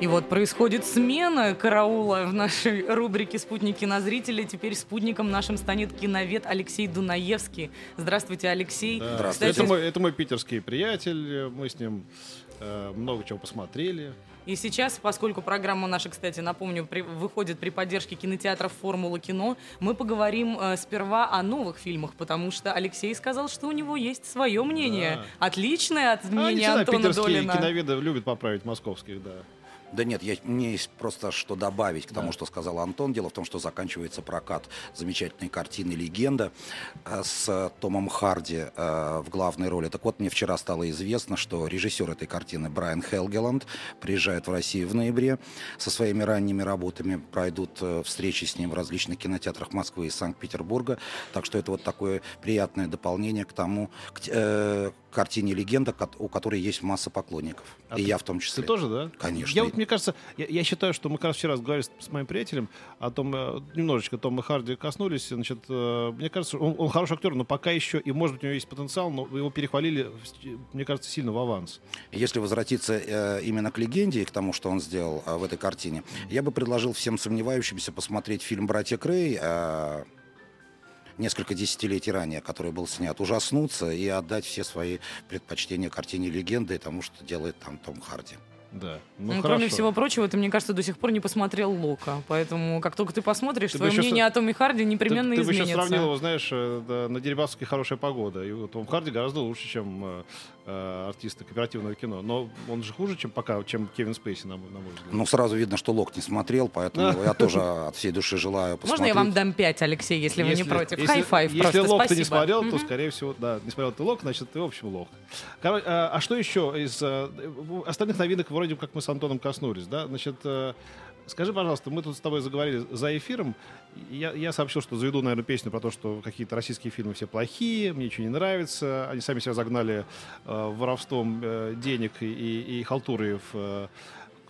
И вот происходит смена караула в нашей рубрике «Спутники на зрителя». Теперь спутником нашим станет киновед Алексей Дунаевский. Здравствуйте, Алексей. Да. Здравствуйте. Кстати, это, мой, это мой питерский приятель. Мы с ним э, много чего посмотрели. И сейчас, поскольку программа наша, кстати, напомню, при, выходит при поддержке кинотеатров «Формула кино», мы поговорим э, сперва о новых фильмах, потому что Алексей сказал, что у него есть свое мнение, да. отличное от мнения а, Антона Долина. киноведы любят поправить московских, да. Да нет, я, мне есть просто что добавить к тому, да. что сказал Антон. Дело в том, что заканчивается прокат замечательной картины «Легенда» э, с Томом Харди э, в главной роли. Так вот, мне вчера стало известно, что режиссер этой картины Брайан Хелгеланд приезжает в Россию в ноябре со своими ранними работами. Пройдут э, встречи с ним в различных кинотеатрах Москвы и Санкт-Петербурга. Так что это вот такое приятное дополнение к тому, к, э, картине «Легенда», у которой есть масса поклонников. А и ты, я в том числе. Ты тоже, да? Конечно. Я вот мне кажется, я, я считаю, что мы как раз вчера разговаривали с, с моим приятелем о том, э, немножечко Тома Харди коснулись. Значит, э, мне кажется, он, он хороший актер, но пока еще, и может быть у него есть потенциал, но его перехвалили, мне кажется, сильно в аванс. Если возвратиться э, именно к легенде и к тому, что он сделал в этой картине, я бы предложил всем сомневающимся посмотреть фильм «Братья Крей», несколько десятилетий ранее, который был снят, ужаснуться и отдать все свои предпочтения картине легенды и тому, что делает там Том Харди. Да. Ну, ну кроме всего прочего, ты, мне кажется, до сих пор не посмотрел Лока. Поэтому, как только ты посмотришь, ты твое мнение о Томе Харди непременно ты, ты изменится. Ты бы сейчас сравнил его, знаешь, э, да, на Дерибасовской хорошая погода. И Том Харди гораздо лучше, чем э, э, артисты кооперативного кино. Но он же хуже, чем пока, чем Кевин Спейси, на, на мой взгляд. Ну, сразу видно, что Лок не смотрел, поэтому я тоже от всей души желаю посмотреть. Можно я вам дам 5, Алексей, если, вы не против? High five просто, Если Лок ты не смотрел, то, скорее всего, да, не смотрел ты Лок, значит, ты, в общем, Лок. А, а что еще из остальных новинок, вроде как мы с Антоном коснулись, да? Значит, э, скажи, пожалуйста, мы тут с тобой заговорили за эфиром. Я, я сообщил, что заведу, наверное, песню про то, что какие-то российские фильмы все плохие, мне ничего не нравится. Они сами себя загнали э, воровством э, денег и, и, и халтуры в э,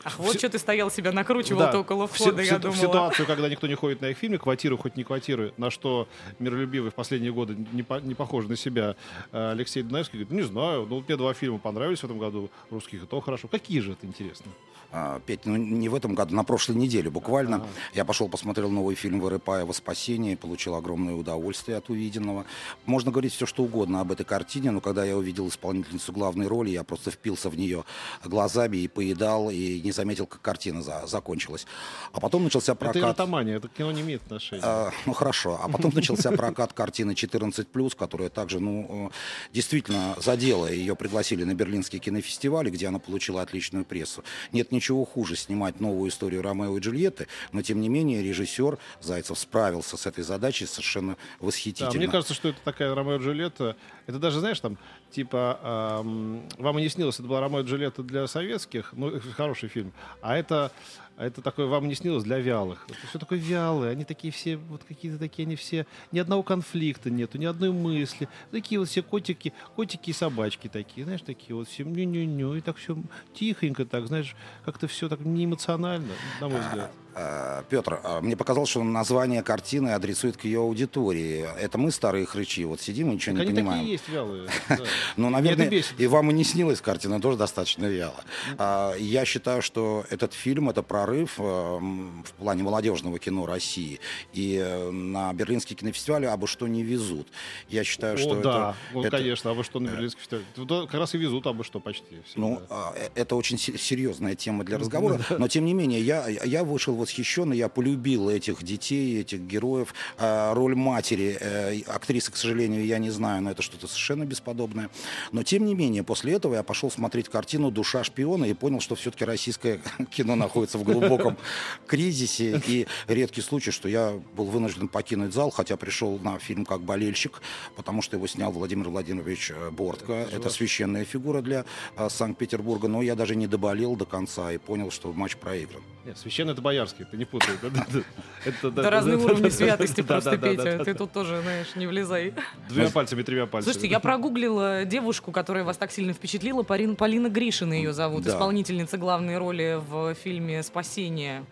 Ах, вот что ты стоял себя накручивал да. около входа, в, я в, думала. В ситуацию, когда никто не ходит на их фильмы, квартиры хоть не квартиры, на что миролюбивый в последние годы не, по, не похож на себя э, Алексей Дунаевский говорит, не знаю, ну мне два фильма понравились в этом году русских, и то хорошо. Какие же это интересно? А, Петь, ну не в этом году, на прошлой неделе буквально. А-а-а. Я пошел, посмотрел новый фильм Вырыпаева «Спасение» получил огромное удовольствие от увиденного. Можно говорить все, что угодно об этой картине, но когда я увидел исполнительницу главной роли, я просто впился в нее глазами и поедал, и не заметил, как картина за- закончилась. А потом начался прокат... Это эротомания, это кино не имеет отношения. А, ну хорошо. А потом начался прокат картины «14+,» которая также, ну, э, действительно задела. Ее пригласили на Берлинский кинофестиваль, где она получила отличную прессу. Нет, не ничего хуже снимать новую историю Ромео и Джульетты, но тем не менее режиссер Зайцев справился с этой задачей совершенно восхитительно. Да, мне кажется, что это такая Ромео и Джульетта. Это даже, знаешь, там, типа, эм, вам и не снилось, это была Ромео и Джульетта для советских, ну, хороший фильм, а это а это такое вам не снилось для вялых. Это все такое вялые, они такие все, вот какие-то такие, они все, ни одного конфликта нету, ни одной мысли. Такие вот все котики, котики и собачки такие, знаешь, такие вот все ню-ню-ню, и так все тихонько так, знаешь, как-то все так неэмоционально, на мой взгляд. Э, Петр, э, мне показалось, что название картины адресует к ее аудитории. Это мы, старые хрычи, вот сидим и ничего так не они понимаем. Такие есть вялые. Ну, наверное, и вам и не снилась картина, тоже достаточно вяло. А, я считаю, что этот фильм — это прорыв э, в плане молодежного кино России. И на Берлинский кинофестиваль абы что не везут. Я считаю, что это... да, ну, конечно, абы что на Берлинский фестиваль. Как раз и везут абы что почти. Ну, а, это очень серьезная тема для разговора, но тем не менее, я вышел восхищен, я полюбил этих детей, этих героев. А, роль матери э, актрисы, к сожалению, я не знаю, но это что-то совершенно бесподобное. Но, тем не менее, после этого я пошел смотреть картину «Душа шпиона» и понял, что все-таки российское кино находится в глубоком кризисе. И редкий случай, что я был вынужден покинуть зал, хотя пришел на фильм как болельщик, потому что его снял Владимир Владимирович э, Бортко. Это священная фигура для э, Санкт-Петербурга. Но я даже не доболел до конца и понял, что матч проигран. Священный это боярский, ты не путай. Да, да, да. Это, разные уровни святости просто, Петя. Ты тут тоже, знаешь, не влезай. Двумя пальцами, тремя пальцами. Слушайте, я прогуглила девушку, которая вас так сильно впечатлила. Полина Гришина ее зовут, исполнительница главной роли в фильме «Спасение».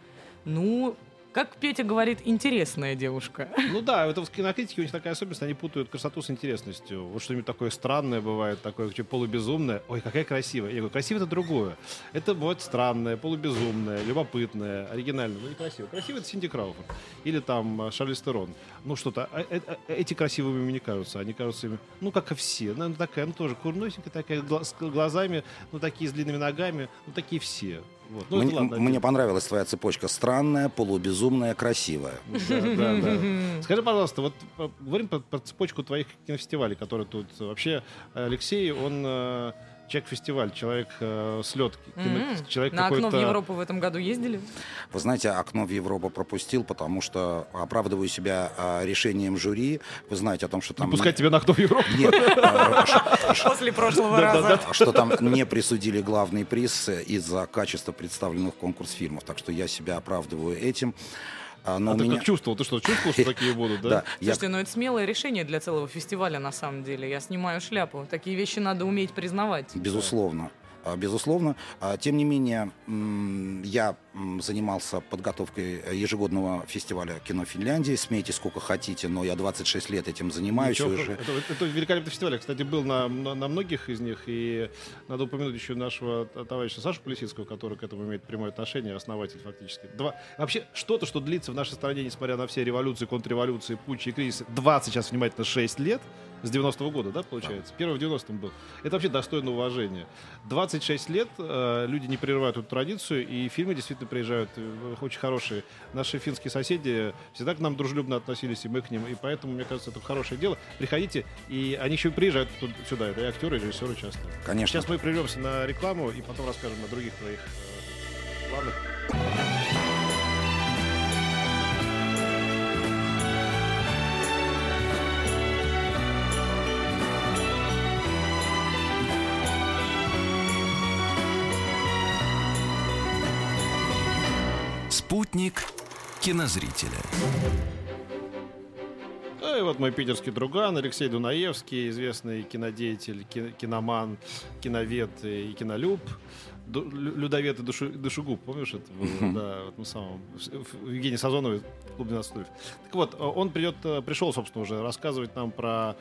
Ну, как Петя говорит, интересная девушка. Ну да, это в кинокритике у них такая особенность, они путают красоту с интересностью. Вот что-нибудь такое странное бывает, такое полубезумное. Ой, какая красивая. Я говорю, красиво это другое. Это бывает странное, полубезумное, любопытное, оригинальное. Ну не красиво. Это Синди Крауфорд. Или там э, Шарлиз Терон. Ну что-то. а, э, э, Эти красивыми мне не кажутся. Они кажутся им, ну как и все. Ну, такая, ну тоже курносенькая такая, с глазами, ну такие с длинными ногами. Ну такие все. Вот. Ну, мне, ладно, мне понравилась твоя цепочка. Странная, полубезумная, красивая. Да, да, да. Скажи, пожалуйста, вот э, говорим про, про цепочку твоих кинофестивалей, которые тут вообще Алексей, он э, человек фестиваль, человек э, слет, кино- М, человек На окно в. Европу в этом году ездили? Вы знаете, окно в Европу пропустил, потому что оправдываю себя а, решением жюри. Вы знаете о том, что Не там... пускать тебя на окно в Европу. Нет, а, ш- После прошлого раза. что там не присудили главный приз из-за качества представленных в конкурс фильмов. Так что я себя оправдываю этим. А, Но А ты меня... как чувствовал? Ты что, чувствовал, что такие будут, да? Да, я Слушайте, ну это смелое решение для целого фестиваля на самом деле. Я снимаю шляпу. Такие вещи надо уметь признавать. Безусловно. А, Безусловно. А, Тем не менее, я занимался подготовкой ежегодного фестиваля кино Финляндии. Смейте сколько хотите, но я 26 лет этим занимаюсь Ничего, уже. Это, это великолепный фестиваль. Я, кстати, был на, на, на многих из них. И надо упомянуть еще нашего товарища Сашу Полисицкого, который к этому имеет прямое отношение, основатель фактически. Два, вообще, что-то, что длится в нашей стране, несмотря на все революции, контрреволюции, путчи и кризисы, 20 сейчас, внимательно, 6 лет, с 90-го года, да, получается? Первый в 90-м был. Это вообще достойно уважения. 26 лет э, люди не прерывают эту традицию, и фильмы действительно приезжают э, очень хорошие. Наши финские соседи всегда к нам дружелюбно относились, и мы к ним. И поэтому, мне кажется, это хорошее дело. Приходите, и они еще и приезжают тут- сюда. Это и актеры, и режиссеры часто. Конечно. Сейчас мы прервемся на рекламу, и потом расскажем о других твоих э, планах. Спутник кинозрителя. Ну и вот мой питерский друган Алексей Дунаевский, известный кинодеятель, ки- киноман, киновед и кинолюб. Людовед и душу- душегуб, помнишь это? было? Да, в этом самом. Евгений Сазоновой в клубе 12 стульев. Так вот, э, он придет, э, пришел, собственно, уже рассказывать нам про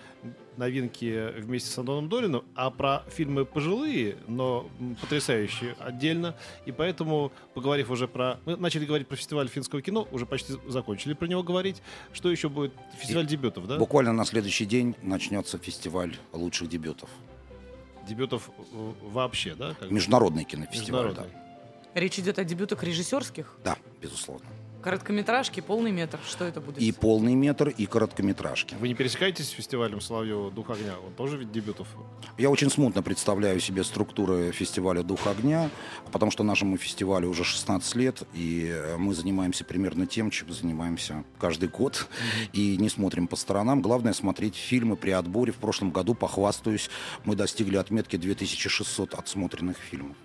новинки вместе с Антоном Долиным, а про фильмы пожилые, но потрясающие отдельно. И поэтому, поговорив уже про... Мы начали говорить про фестиваль финского кино, уже почти закончили про него говорить. Что еще будет? Фестиваль дебютов, да? Буквально на следующий день начнется фестиваль лучших дебютов. Дебютов вообще, да? Как? Международный кинофестиваль, Международный. Речь идет о дебютах режиссерских. да. Да, безусловно. Короткометражки, полный метр. Что это будет? И полный метр, и короткометражки. Вы не пересекаетесь с фестивалем Соловьева «Дух огня»? Он тоже ведь дебютов. Я очень смутно представляю себе структуры фестиваля «Дух огня», потому что нашему фестивалю уже 16 лет, и э, мы занимаемся примерно тем, чем занимаемся каждый год, и не смотрим по сторонам. Главное смотреть фильмы при отборе. В прошлом году, похвастаюсь, мы достигли отметки 2600 отсмотренных фильмов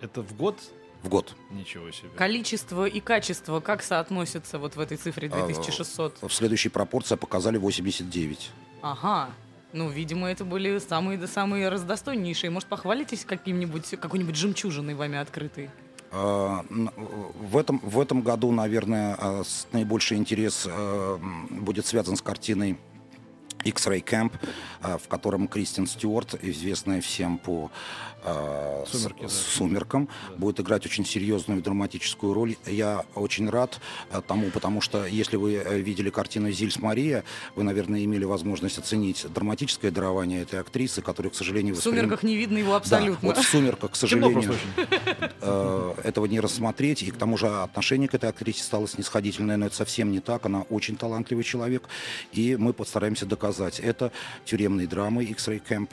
Это в год? В год. Ничего себе. Количество и качество как соотносятся вот в этой цифре А, 2600? В следующей пропорции показали 89. Ага. Ну, видимо, это были самые самые раздостойнейшие. Может, похвалитесь каким-нибудь какой-нибудь жемчужиной вами открытой? А, В этом, в этом году, наверное, а, наибольший интерес а, будет связан с картиной X-Ray Camp, а, в котором Кристин Стюарт, известная всем по с- «Сумерки», да. «Сумеркам», будет играть очень серьезную драматическую роль. Я очень рад а, тому, потому что если вы э, видели картину «Зильс Мария», вы, наверное, имели возможность оценить драматическое дарование этой актрисы, которая, к сожалению, В «Сумерках» не видно его да, абсолютно. вот в «Сумерках», к сожалению, э, этого не рассмотреть. И к тому же отношение к этой актрисе стало снисходительное, но это совсем не так. Она очень талантливый человек. И мы постараемся доказать. Это тюремные драмы X-Ray Camp.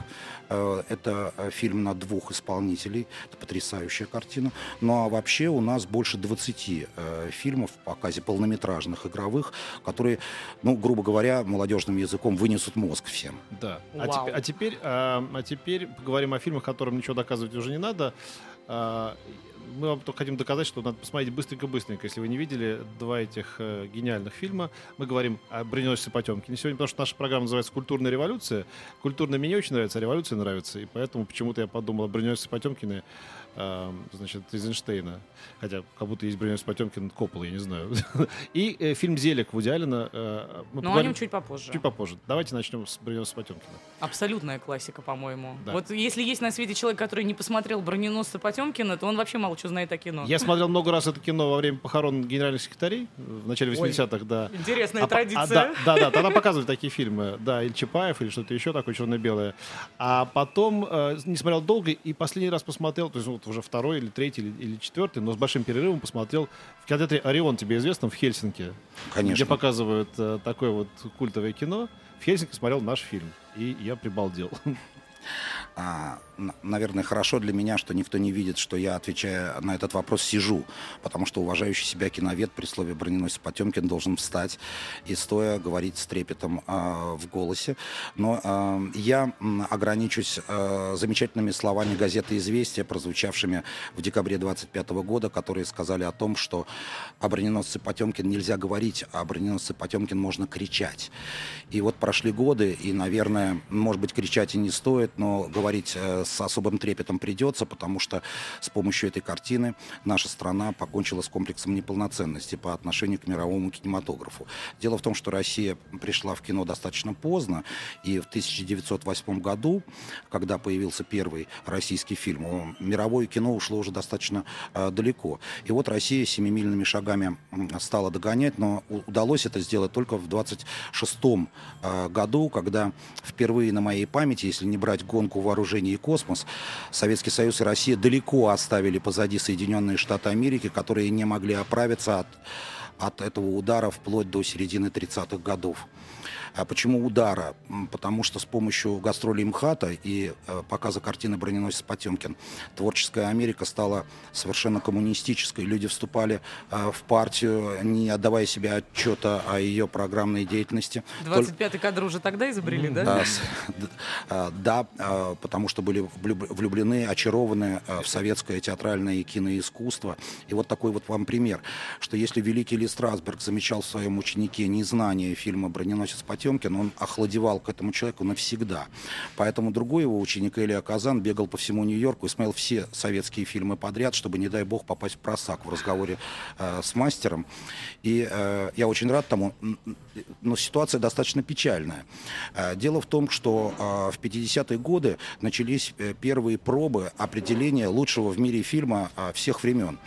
Э, Это э, фильм на двух исполнителей. Это потрясающая картина. Ну а вообще у нас больше 20 э, фильмов в показе полнометражных, игровых, которые, ну, грубо говоря, молодежным языком вынесут мозг всем. Да. А теперь, а, теперь, а, а теперь поговорим о фильмах, которым ничего доказывать уже не надо. А, мы вам только хотим доказать, что надо посмотреть быстренько-быстренько. Если вы не видели два этих э, гениальных фильма, мы говорим о «Броненосце Потемкине» сегодня, потому что наша программа называется «Культурная революция». Культурная мне не очень нравится, а революция нравится. И поэтому почему-то я подумал о «Броненосце Потемкине» э, значит, Эйзенштейна. Хотя как будто есть «Броненосец Потемкин» Коппола, я не знаю. И э, фильм «Зелик» Вуди Аллена. Э, мы Но о поговорим нем чуть попозже. чуть попозже. Давайте начнем с «Броненосца Потемкина». Абсолютная классика, по-моему. Да. Вот если есть на свете человек, который не посмотрел «Броненосца Потемкина», то он вообще мало что знает о кино. Я смотрел много раз это кино во время похорон генеральных секретарей в начале Ой. 80-х, да. Интересная А а, традиция. да, да, да, тогда показывали такие фильмы, да, или Чапаев, или что-то еще такое черно-белое. А потом э, не смотрел долго и последний раз посмотрел, то есть вот уже второй или третий или, или четвертый, но с большим перерывом посмотрел в кинотеатре Орион, тебе известно, в Хельсинки, Конечно. где показывают э, такое вот культовое кино. В Хельсинки смотрел наш фильм, и я прибалдел. А, наверное, хорошо для меня, что никто не видит, что я, отвечая на этот вопрос, сижу, потому что уважающий себя киновед при слове «броненосец Потемкин» должен встать и стоя говорить с трепетом а, в голосе. Но а, я ограничусь а, замечательными словами газеты «Известия», прозвучавшими в декабре 25 года, которые сказали о том, что о броненосце Потемкин нельзя говорить, а о броненосце Потемкин можно кричать. И вот прошли годы, и, наверное, может быть, кричать и не стоит, но говорить э, с особым трепетом придется, потому что с помощью этой картины наша страна покончила с комплексом неполноценности по отношению к мировому кинематографу. Дело в том, что Россия пришла в кино достаточно поздно, и в 1908 году, когда появился первый российский фильм, мировое кино ушло уже достаточно э, далеко. И вот Россия семимильными шагами стала догонять, но удалось это сделать только в 26 э, году, когда впервые на моей памяти, если не брать гонку вооружений и космос, Советский Союз и Россия далеко оставили позади Соединенные Штаты Америки, которые не могли оправиться от, от этого удара вплоть до середины 30-х годов. А почему удара? Потому что с помощью гастролей МХАТа и э, показа картины «Броненосец Потемкин» творческая Америка стала совершенно коммунистической. Люди вступали э, в партию, не отдавая себе отчета о ее программной деятельности. Только- 25-й кадр уже тогда изобрели, да? а, с- д- а, Да, потому что были влюб- влюблены, очарованы в советское театральное и киноискусство. И вот такой вот вам пример, что если великий Ли Страсберг замечал в своем ученике незнание фильма «Броненосец Потемкин», он охладевал к этому человеку навсегда. Поэтому другой его ученик Илья Казан бегал по всему Нью-Йорку и смотрел все советские фильмы подряд, чтобы, не дай бог, попасть в просак в разговоре э, с мастером. И э, я очень рад тому, но ситуация достаточно печальная. Э, Дело в том, что э, в 50-е годы начались э, первые пробы определения лучшего в мире фильма э, всех времен.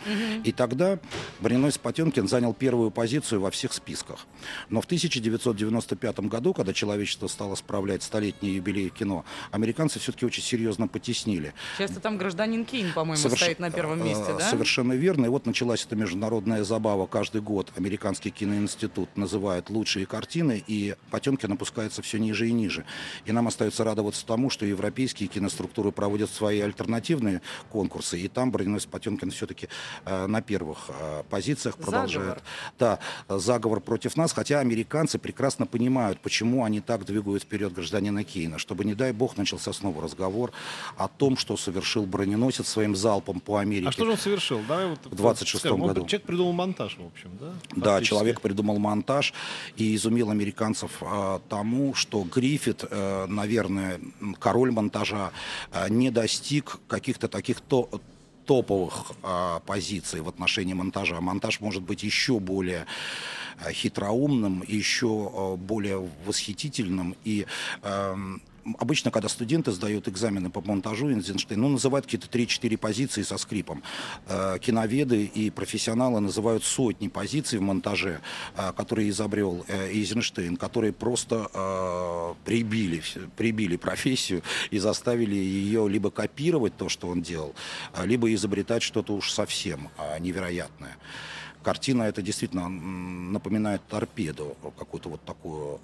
И тогда «Броненосец Потемкин» занял первую позицию во всех списках. Но в 1995 году, когда человечество стало справлять столетний юбилей кино, американцы все-таки очень серьезно потеснили. Часто там гражданин Кейн, по-моему, Соверш- стоит на первом месте, э, да? Совершенно верно. И вот началась эта международная забава. Каждый год Американский киноинститут называет лучшие картины, и Потемкин опускается все ниже и ниже. И нам остается радоваться тому, что европейские киноструктуры проводят свои альтернативные конкурсы, и там Броненосец Потемкин все-таки э, на первых э, позициях продолжает. Да, э, заговор против нас, хотя американцы прекрасно понимают, почему они так двигают вперед гражданина Кейна, чтобы, не дай бог, начался снова разговор о том, что совершил броненосец своим залпом по Америке. А что же он совершил? Давай вот, В 26-м скажем, году. Человек придумал монтаж, в общем, да? Да, Фактически. человек придумал монтаж и изумил американцев а, тому, что Гриффит, э, наверное, король монтажа, а, не достиг каких-то таких то топовых а, позиций в отношении монтажа. Монтаж может быть еще более а, хитроумным, еще а, более восхитительным и эм, Обычно, когда студенты сдают экзамены по монтажу Эйзенштейн, ну, называют какие-то 3-4 позиции со скрипом. Э, киноведы и профессионалы называют сотни позиций в монтаже, э, которые изобрел э, Эйзенштейн, которые просто прибили, прибили профессию и заставили ее либо копировать то, что он делал, либо изобретать что-то уж совсем невероятное. Картина это действительно напоминает торпеду, какую-то вот такую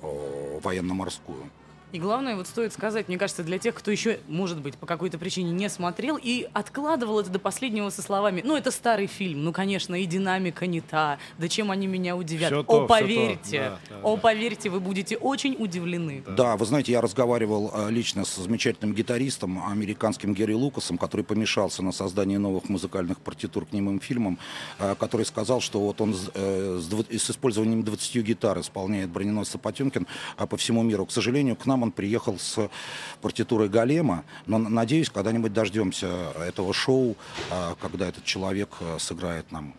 военно-морскую. И главное, вот стоит сказать, мне кажется, для тех, кто еще, может быть, по какой-то причине не смотрел и откладывал это до последнего со словами, ну, это старый фильм, ну, конечно, и динамика не та, да чем они меня удивят. Всё О, то, поверьте, то. Да, да, о, да. поверьте, вы будете очень удивлены. Да, вы знаете, я разговаривал э, лично с замечательным гитаристом, американским Герри Лукасом, который помешался на создании новых музыкальных партитур к немым фильмам, э, который сказал, что вот он с, э, с использованием 20 гитар исполняет броненосца Потемкин а по всему миру. К сожалению, к нам он приехал с партитурой Голема, но надеюсь, когда-нибудь дождемся этого шоу, э, когда этот человек э, сыграет нам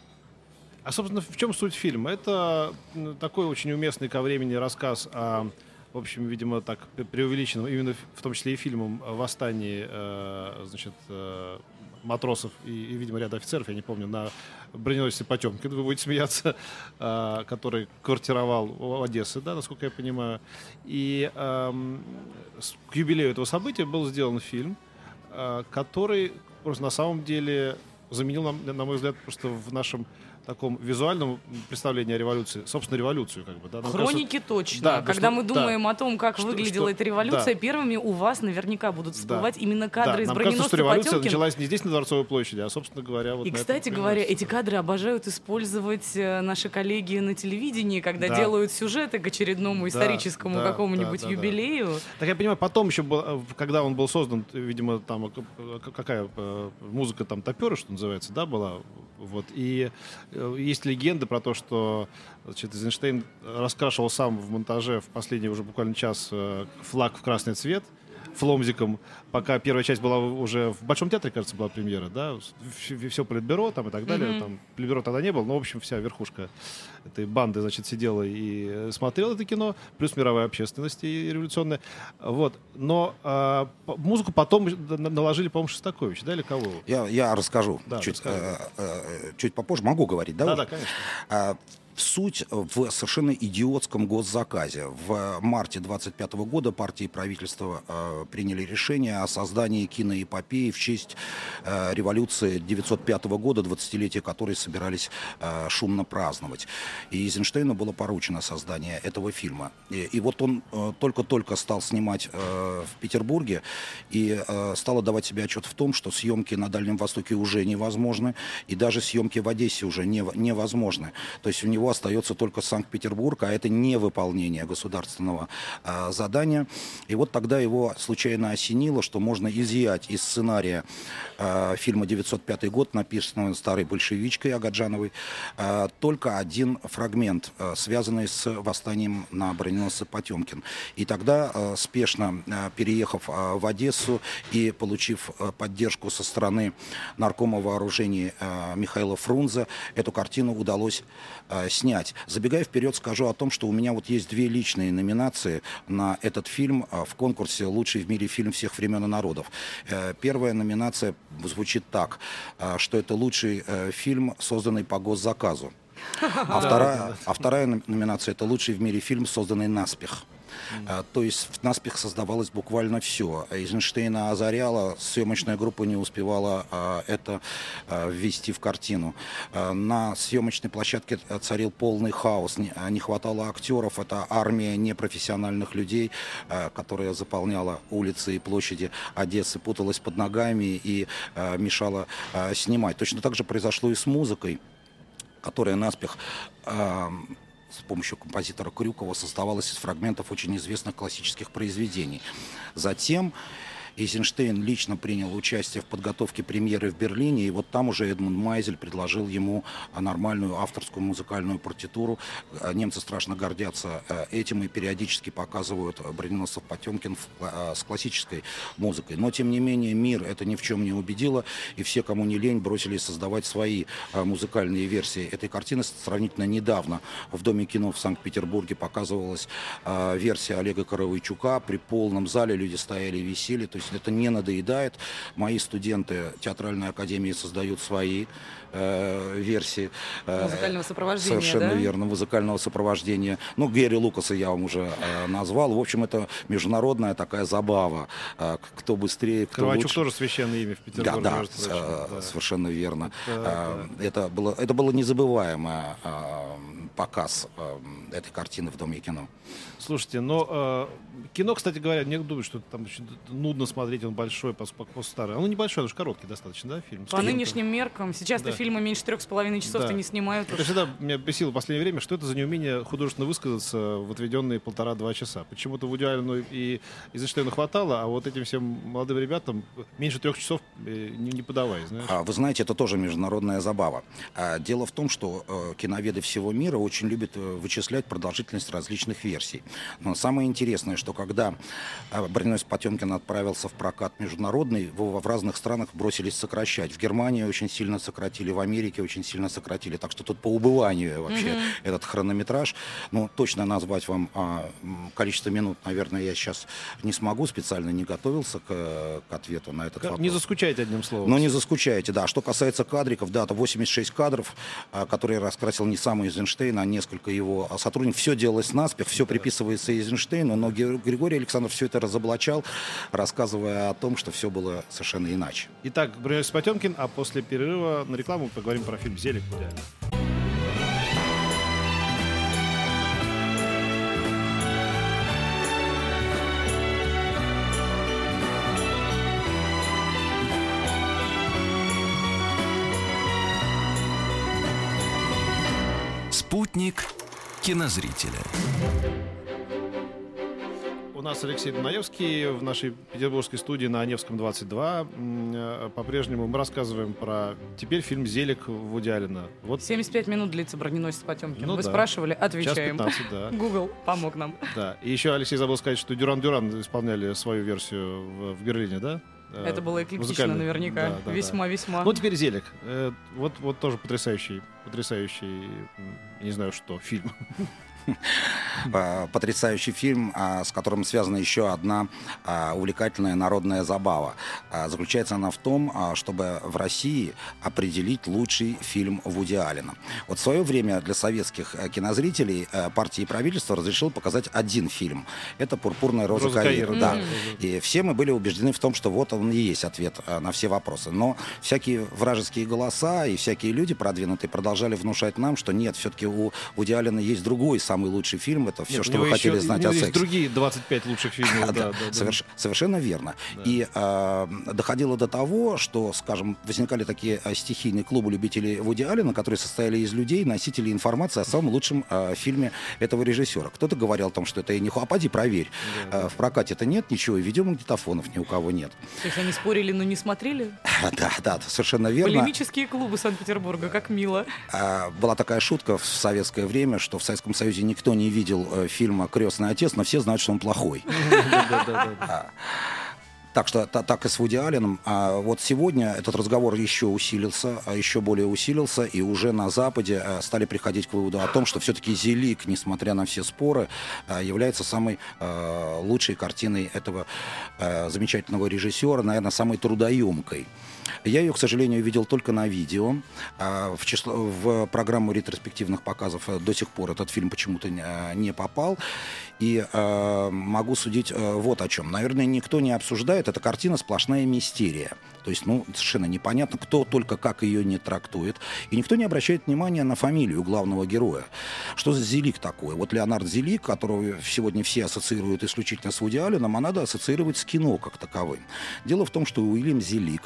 А, собственно, в чем суть фильма? Это такой очень уместный ко времени рассказ о, в общем, видимо, так преувеличенном, именно в том числе и фильмом, восстании, э, значит, э, матросов и, и, видимо, ряда офицеров, я не помню, на броненосце Потемкин, вы будете смеяться, э, который квартировал у Одессы, да, насколько я понимаю. И к юбилею этого события был сделан фильм, э, который просто на самом деле заменил, нам, на мой взгляд, просто в нашем таком визуальном представлении о революции, собственно, революцию, как бы, да. Нам кажется, Хроники точно. да, да, Когда что- мы да. думаем о том, как Что- выглядела что- эта революция, да. первыми у вас наверняка будут всплывать именно да, кадры из нам кажется, что революция Потемкин. началась не здесь, на Дворцовой площади, а, собственно говоря, вот И, кстати говоря, эти кадры обожают использовать э, наши коллеги на телевидении, когда Да. делают сюжеты к очередному Да, историческому да, какому-нибудь да, да, да. юбилею. Так я понимаю, потом еще, был, э, когда он был создан, т- видимо, там э, какая э, музыка там топеры, что называется, да, была. Вот. И э, есть легенда про то, что значит, Эйзенштейн раскрашивал сам в монтаже в последний уже буквально час э, флаг в красный цвет фломзиком, пока первая часть была уже в Большом театре, кажется, была премьера, да, все, политбюро там и так далее, Мгм. там политбюро тогда не было, но, в общем, вся верхушка этой банды, значит, сидела и э, смотрела это кино, плюс мировая общественность и революционная, вот, но а, по- музыку потом на- наложили, по-моему, Шостакович, да, или кого? Я, я расскажу Да, чуть, расскажи. э, э, чуть попозже. Могу говорить, да? Да, уже? да, конечно. Суть в совершенно идиотском госзаказе. В марте 25 года партии и правительство э, приняли решение о создании киноэпопеи в честь э, революции 905 года, 20-летия которой собирались э, шумно праздновать. И Эйзенштейну было поручено создание этого фильма. И, и вот он э, только-только стал снимать э, в Петербурге и э, стал отдавать себе отчет в том, что съемки на Дальнем Востоке уже невозможны, и даже съемки в Одессе уже не, невозможны. То есть у него остается только Санкт-Петербург, а это не выполнение государственного э, задания. И вот тогда его случайно осенило, что можно изъять из сценария э, фильма «905 год», написанного старой большевичкой Агаджановой, э, только один фрагмент, э, связанный с восстанием на броненосце Потемкин. И тогда, э, спешно э, переехав э, в Одессу и получив э, поддержку со стороны наркома вооружений э, Михаила Фрунзе, эту картину удалось снять. Забегая вперед, скажу о том, что у меня вот есть две личные номинации на этот фильм э, в конкурсе «Лучший в мире фильм всех времен и народов». Э, Первая номинация звучит так, э, что это лучший э, фильм, созданный по госзаказу. А вторая, а вторая ном- номинация это лучший в мире фильм, созданный наспех. А, То есть в наспех создавалось буквально все. Эйзенштейна озаряла, съемочная группа не успевала а, это а, ввести в картину. На съемочной площадке э, царил полный хаос, не, хватало актеров, это армия непрофессиональных людей, которая заполняла улицы и площади Одессы, путалась под ногами и мешала снимать. Точно так же произошло и с музыкой которая наспех а, с помощью композитора Крюкова создавалась из фрагментов очень известных классических произведений. Затем Эйзенштейн лично принял участие в подготовке премьеры в Берлине, и вот там уже Эдмунд Майзель предложил ему а, нормальную авторскую музыкальную партитуру. А, Немцы страшно гордятся э, этим и периодически показывают броненосцев Потемкин а, с классической музыкой. Но, тем не менее, мир это ни в чем не убедило, и все, кому не лень, бросились создавать свои а, музыкальные версии этой картины. Сравнительно недавно в Доме кино в Санкт-Петербурге показывалась а, версия Олега Коровойчука. При полном зале люди стояли и висели. То есть это не надоедает. Мои студенты театральной академии создают свои э, версии. э, Музыкального сопровождения, Совершенно да? верно, музыкального сопровождения. Ну, Герри Лукаса я вам уже э, назвал. В общем, это международная такая забава. Э, кто быстрее, кто Кровачук лучше. тоже священное имя в Да, Петербурге. да, между прочим, э, да. совершенно верно. Это, Э, Это было, это было незабываемое э, показ э, этой картины в Доме кино. Слушайте, но э, кино, кстати говоря, не думаю, что там очень нудно смотреть, он большой, поскольку старый. Он небольшой, он же короткий достаточно, да, фильм? По нынешним меркам, сейчас-то Да. фильмы меньше трех с половиной часов-то Да. не снимают. Это всегда меня бесило в последнее время, что это за неумение художественно высказаться в отведенные полтора-два часа. Почему-то Вуди Аллену и Эйзенштейну хватало, а вот этим всем молодым ребятам меньше трех часов э, не, не подавай, знаешь. А, Вы знаете, это тоже международная забава. А, Дело в том, что э, киноведы всего мира очень любят э, вычислять продолжительность различных версий. Но самое интересное, что когда э, Броненосец Потемкин отправился в прокат международный, его в разных странах бросились сокращать. В Германии очень сильно сократили, в Америке очень сильно сократили. Так что тут по убыванию вообще этот хронометраж. Ну, точно назвать вам а, количество минут, наверное, я сейчас не смогу. Специально не готовился к, к ответу на этот вопрос. Не заскучайте одним словом. Но не заскучаете, да. Что касается кадриков, да, это 86 кадров, а, которые раскрасил не сам Эйзенштейн, а несколько его а, сотрудников. Все делалось наспех, все приписывается Эйзенштейну, но Григорий Александров все это разоблачал, рассказывая о том, что все было совершенно иначе. Итак, Броненосец Потемкин, а после перерыва на рекламу поговорим про фильм «Зелик». Спутник кинозрителя. У нас Алексей Дунаевский в нашей петербургской студии на Невском 22. М, э, По-прежнему мы рассказываем про теперь фильм «Зелик» Вуди Аллена. Вот 75 минут длится броненосец Потемкин. Ну Вы да. спрашивали, час отвечаем. 15, да. Google помог нам. да. И еще Алексей забыл сказать, что Дюран Дюран исполняли свою версию в, в Берлине, да? Э, Это было эклектично наверняка. Да, да, да. Весьма-весьма. Ну, теперь «Зелик». Э, Вот, вот тоже потрясающий, потрясающий, не знаю что, фильм. А, Потрясающий фильм, а, с которым связана еще одна а, увлекательная народная забава. А, Заключается она в том, чтобы в России определить лучший фильм Вуди Аллена. Вот в свое время для советских э, кинозрителей э, партия и правительство разрешил показать один фильм. Это «Пурпурная роза, «Роза Каира». Каира», Да. И все мы были убеждены в том, что вот он и есть ответ э, на все вопросы. Но всякие вражеские голоса и всякие люди продвинутые продолжали внушать нам, что нет, все-таки у Вуди Аллена есть другой самый лучший фильм. Это все, Нет, что вы хотели еще- знать у него о есть сексе. другие 25 лучших фильмов. Да, да, да, да. соверш- совершенно верно. И э, доходило до того, что, скажем, возникали такие э, стихийные клубы любителей Вуди Аллена, которые состояли из людей, носителей информации о самом лучшем э, фильме этого режиссера. Кто-то говорил о том, что это я не а поди проверь. Э, в прокате это нет ничего, и видеомагнитофонов ни у кого нет. То есть они спорили, но не смотрели? Да, да, совершенно верно. Полемические клубы Санкт-Петербурга, как мило. А, Была такая шутка в советское время, что в Советском Союзе никто не видел э, фильма «Крестный отец», но все знают, что он плохой. Так что та- так и с Вуди Алленом. А вот сегодня этот разговор еще усилился, а еще более усилился, и уже на Западе э, стали приходить к выводу о том, что все-таки «Зелик», несмотря на все споры, э, является самой э, лучшей картиной этого э, замечательного режиссера, наверное, самой трудоемкой. Я ее, к сожалению, видел только на видео. А, В, число, в программу ретроспективных показов э, до сих пор этот фильм почему-то не, э, попал. И э, могу судить э, вот о чем. Наверное, никто не обсуждает. Эта картина сплошная мистерия. То есть, ну, совершенно непонятно, кто только как ее не трактует. И никто не обращает внимания на фамилию главного героя. Что за Зелик такой? Вот Леонард Зелик, которого сегодня все ассоциируют исключительно с Вуди Алленом, а надо ассоциировать с кино как таковым. Дело в том, что Уильям Зелик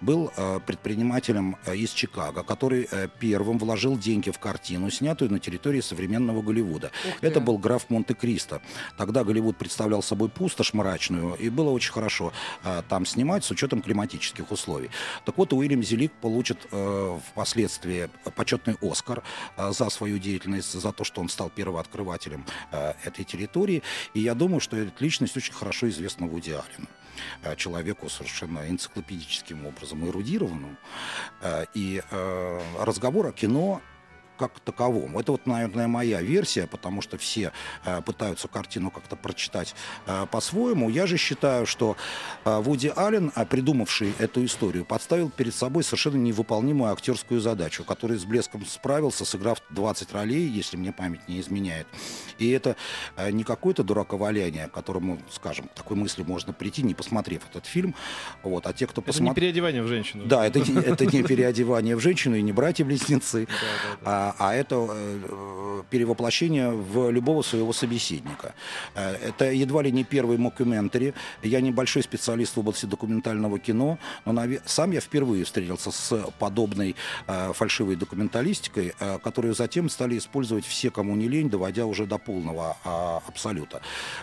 был э, предпринимателем э, из Чикаго, который э, первым вложил деньги в картину, снятую на территории современного Голливуда. Это был граф Монте-Кристо. Тогда Голливуд представлял собой пустошь мрачную, и было очень хорошо э, там снимать с учетом климатических условий. Так вот, Уильям Зелик получит э, впоследствии почетный Оскар э, за свою деятельность, за то, что он стал первооткрывателем этой территории. И я думаю, что эта личность очень хорошо известна Вуди Аллену человеку совершенно энциклопедическим образом эрудированному. И разговор о кино как таковом. Это вот, наверное, моя версия, потому что все э, пытаются картину как-то прочитать э, по-своему. Я же считаю, что э, Вуди Аллен, э, придумавший эту историю, подставил перед собой совершенно невыполнимую актерскую задачу, который с блеском справился, сыграв 20 ролей, если мне память не изменяет. И это э, не какое-то дураковаляние, к которому, скажем, к такой мысли можно прийти, не посмотрев этот фильм. Вот. А те, кто Это не посмотрел... переодевание в женщину. Да, это, не- это не переодевание в женщину и не братья-близнецы. да, да. А а, это э, перевоплощение в любого своего собеседника. Э, это едва ли не первый мокюментари. Я небольшой специалист в области документального кино, но сам я впервые встретился с подобной э, фальшивой документалистикой, которую затем стали использовать все, кому не лень, доводя уже до полного а, абсолюта.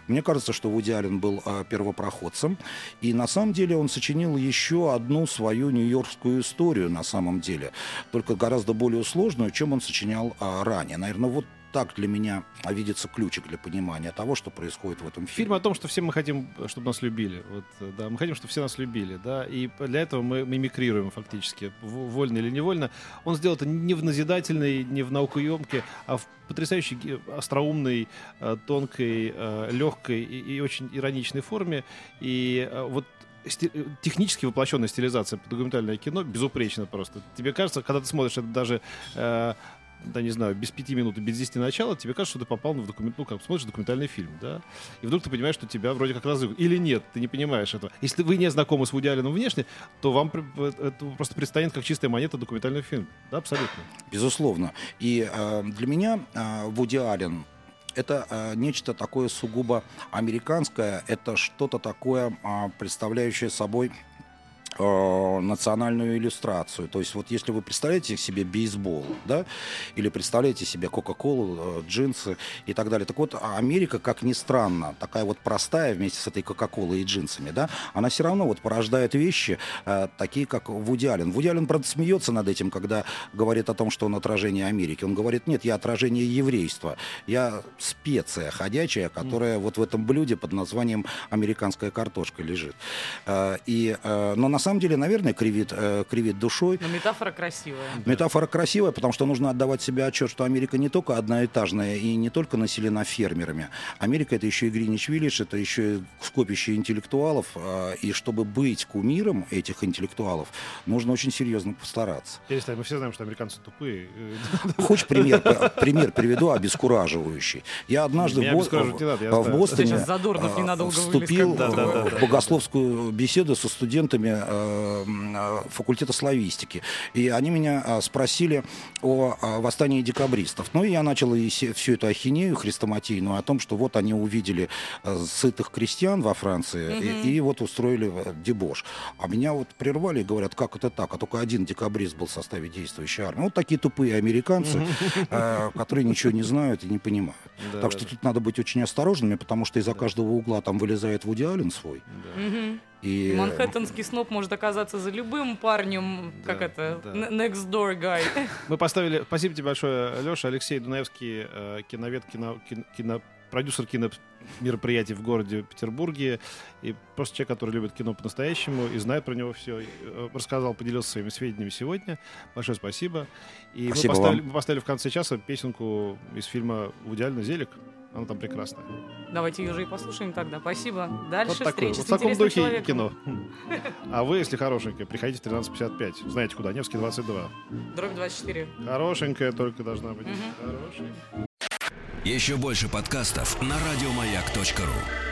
Мне кажется, что Вуди Аллен был первопроходцем, и на самом деле он сочинил еще одну свою нью-йоркскую историю на самом деле, только гораздо более сложную, чем он сочинял а, ранее. Наверное, вот так для меня видится ключик для понимания того, что происходит в этом Фильм фильме. о том, что все мы хотим, чтобы нас любили. Вот, да, мы хотим, чтобы все нас любили, да, и для этого мы мимикрируем фактически, вольно или невольно. Он сделал это не в назидательной, не в наукоемке, а в потрясающей, остроумной, э, тонкой, э, легкой и, очень ироничной форме. И э, вот технически воплощенная стилизация под документальное кино безупречно просто. Тебе кажется, когда ты смотришь это даже э, да, не знаю, без пяти минут и без десяти начала, тебе кажется, что ты попал в документ, ну, как смотришь документальный фильм, да, и вдруг ты понимаешь, что тебя вроде как разыгрывают. Или нет, ты не понимаешь этого. Если вы не знакомы с Вуди Алленом внешне, то вам э, это просто предстанет как чистая монета документальный фильм. Да, абсолютно. Безусловно. И э, для меня э, Вуди Аллен это э, нечто такое сугубо американское, это что-то такое, э, представляющее собой э, национальную иллюстрацию. То есть вот если вы представляете себе бейсбол, да, или представляете себе Кока-Колу, э, джинсы и так далее. Так вот, а Америка, как ни странно, такая вот простая вместе с этой Кока-Колой и джинсами, да, она все равно вот порождает вещи, э, такие как Вуди Аллен. Вуди Аллен, правда, смеется над этим, когда говорит о том, что он отражение Америки. Он говорит, нет, я отражение еврейства. Я специя ходячая, которая вот в этом блюде под названием американская картошка лежит. Э, И, э, но на самом деле, наверное, кривит, э, кривит душой. Но метафора красивая. Метафора красивая, потому что нужно отдавать себе отчет, что Америка не только одноэтажная и не только населена фермерами. Америка это еще и Гринич Виллидж, это еще и скопище интеллектуалов. а, И чтобы быть кумиром этих интеллектуалов, нужно очень серьезно постараться. Перестань, мы все знаем, что американцы тупые. Э, Хочешь пример, пример приведу обескураживающий? Я однажды Меня в, надо, я. Бостоне а, вступил в богословскую беседу со студентами э, э, факультета славистики. И они меня а, спросили о а, восстании декабристов. Ну, и я начал всю эту ахинею хрестоматийную о том, что вот они увидели э, сытых крестьян во Франции и, и вот устроили э, дебош. А меня вот прервали и говорят, как это так? А только один декабрист был в составе действующей армии. Вот такие тупые американцы, э, которые ничего не знают и не понимают. Да, так что да. тут надо быть очень осторожными, потому что из-за каждого угла там вылезает Вуди Аллен свой. И... Манхэттенский сноп может оказаться за любым парнем, как Да, это, да. next door guy. Мы поставили... Спасибо тебе большое, Леша. Алексей Дунаевский, э, киновед, кино, кин- кино- продюсер киномероприятий в городе Петербурге. И просто человек, который любит кино по-настоящему и знает про него все. Рассказал, поделился своими сведениями сегодня. Большое спасибо. И Спасибо мы, поставили, вам. мы поставили в конце часа песенку из фильма «Вуди Аллена «Зелик». Она там прекрасная. Давайте ее же и послушаем тогда. Спасибо. Дальше вот такой, встречи вот с в таком духе человеком. кино. А вы, если хорошенькая, приходите в 13.55. Знаете куда? Невский 22. Дробь 24. Хорошенькая только должна быть. Мгм. Хорошенькая. Еще больше подкастов на радиомаяк.ру.